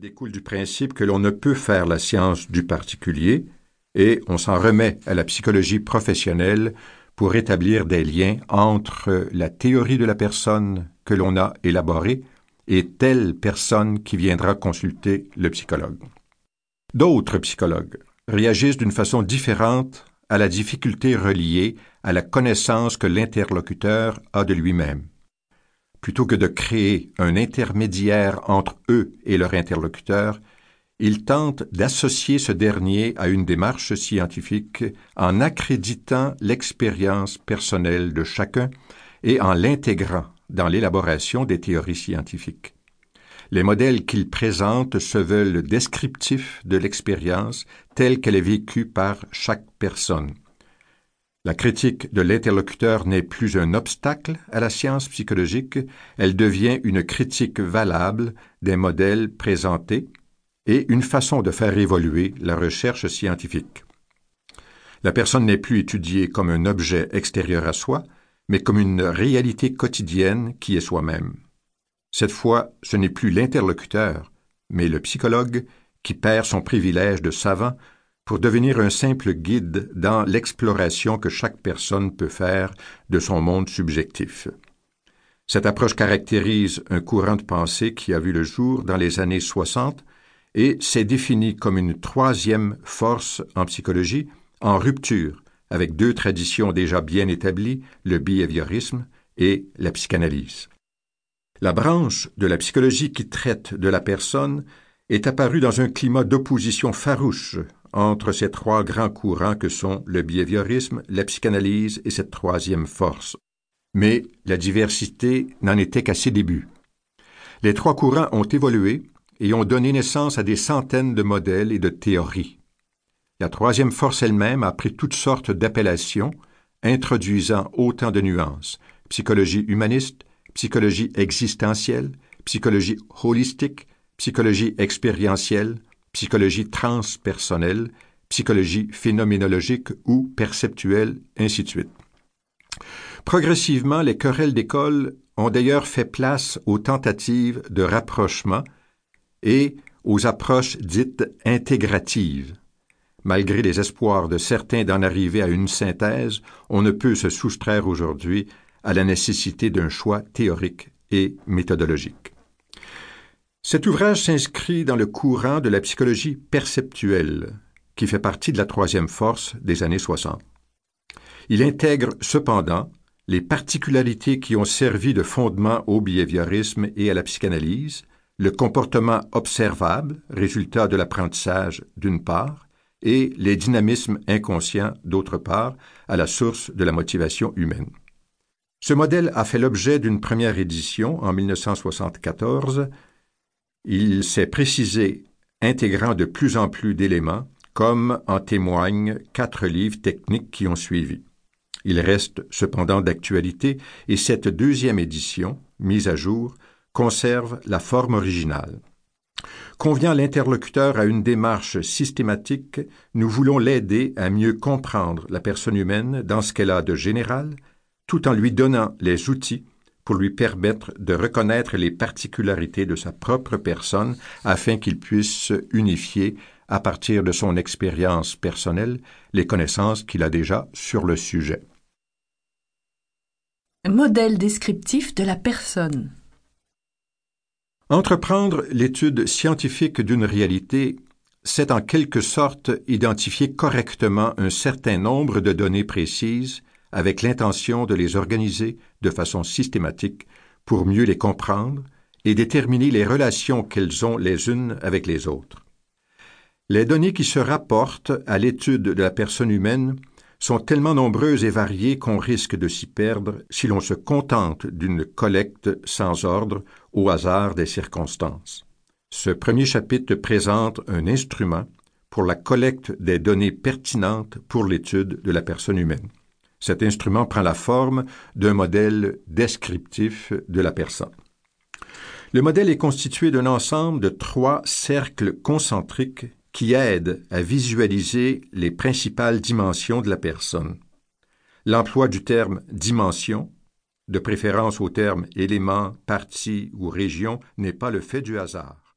Découle du principe que l'on ne peut faire la science du particulier et on s'en remet à la psychologie professionnelle pour établir des liens entre la théorie de la personne que l'on a élaborée et telle personne qui viendra consulter le psychologue. D'autres psychologues réagissent d'une façon différente à la difficulté reliée à la connaissance que l'interlocuteur a de lui-même. Plutôt que de créer un intermédiaire entre eux et leur interlocuteur, ils tentent d'associer ce dernier à une démarche scientifique en accréditant l'expérience personnelle de chacun et en l'intégrant dans l'élaboration des théories scientifiques. Les modèles qu'ils présentent se veulent descriptifs de l'expérience telle qu'elle est vécue par chaque personne. La critique de l'interlocuteur n'est plus un obstacle à la science psychologique, elle devient une critique valable des modèles présentés et une façon de faire évoluer la recherche scientifique. La personne n'est plus étudiée comme un objet extérieur à soi, mais comme une réalité quotidienne qui est soi-même. Cette fois, ce n'est plus l'interlocuteur, mais le psychologue qui perd son privilège de savant pour devenir un simple guide dans l'exploration que chaque personne peut faire de son monde subjectif. Cette approche caractérise un courant de pensée qui a vu le jour dans les années 60 et s'est défini comme une troisième force en psychologie en rupture avec deux traditions déjà bien établies, le behaviorisme et la psychanalyse. La branche de la psychologie qui traite de la personne est apparue dans un climat d'opposition farouche entre ces trois grands courants que sont le behaviorisme, la psychanalyse et cette troisième force. Mais la diversité n'en était qu'à ses débuts. Les trois courants ont évolué et ont donné naissance à des centaines de modèles et de théories. La troisième force elle-même a pris toutes sortes d'appellations, introduisant autant de nuances psychologie humaniste, psychologie existentielle, psychologie holistique, psychologie expérientielle, psychologie transpersonnelle, psychologie phénoménologique ou perceptuelle, ainsi de suite. Progressivement, les querelles d'école ont d'ailleurs fait place aux tentatives de rapprochement et aux approches dites intégratives. Malgré les espoirs de certains d'en arriver à une synthèse, on ne peut se soustraire aujourd'hui à la nécessité d'un choix théorique et méthodologique. Cet ouvrage s'inscrit dans le courant de la psychologie perceptuelle, qui fait partie de la troisième force des années 60. Il intègre cependant les particularités qui ont servi de fondement au behaviorisme et à la psychanalyse, le comportement observable, résultat de l'apprentissage d'une part, et les dynamismes inconscients d'autre part, à la source de la motivation humaine. Ce modèle a fait l'objet d'une première édition en 1974 il s'est précisé, intégrant de plus en plus d'éléments, comme en témoignent quatre livres techniques qui ont suivi. Il reste cependant d'actualité et cette deuxième édition, mise à jour, conserve la forme originale. Convient l'interlocuteur à une démarche systématique, nous voulons l'aider à mieux comprendre la personne humaine dans ce qu'elle a de général, tout en lui donnant les outils pour lui permettre de reconnaître les particularités de sa propre personne afin qu'il puisse unifier, à partir de son expérience personnelle, les connaissances qu'il a déjà sur le sujet. Modèle descriptif de la personne. Entreprendre l'étude scientifique d'une réalité, c'est en quelque sorte identifier correctement un certain nombre de données précises avec l'intention de les organiser de façon systématique pour mieux les comprendre et déterminer les relations qu'elles ont les unes avec les autres. Les données qui se rapportent à l'étude de la personne humaine sont tellement nombreuses et variées qu'on risque de s'y perdre si l'on se contente d'une collecte sans ordre au hasard des circonstances. Ce premier chapitre présente un instrument pour la collecte des données pertinentes pour l'étude de la personne humaine. Cet instrument prend la forme d'un modèle descriptif de la personne. Le modèle est constitué d'un ensemble de trois cercles concentriques qui aident à visualiser les principales dimensions de la personne. L'emploi du terme dimension, de préférence au terme élément, partie ou région, n'est pas le fait du hasard.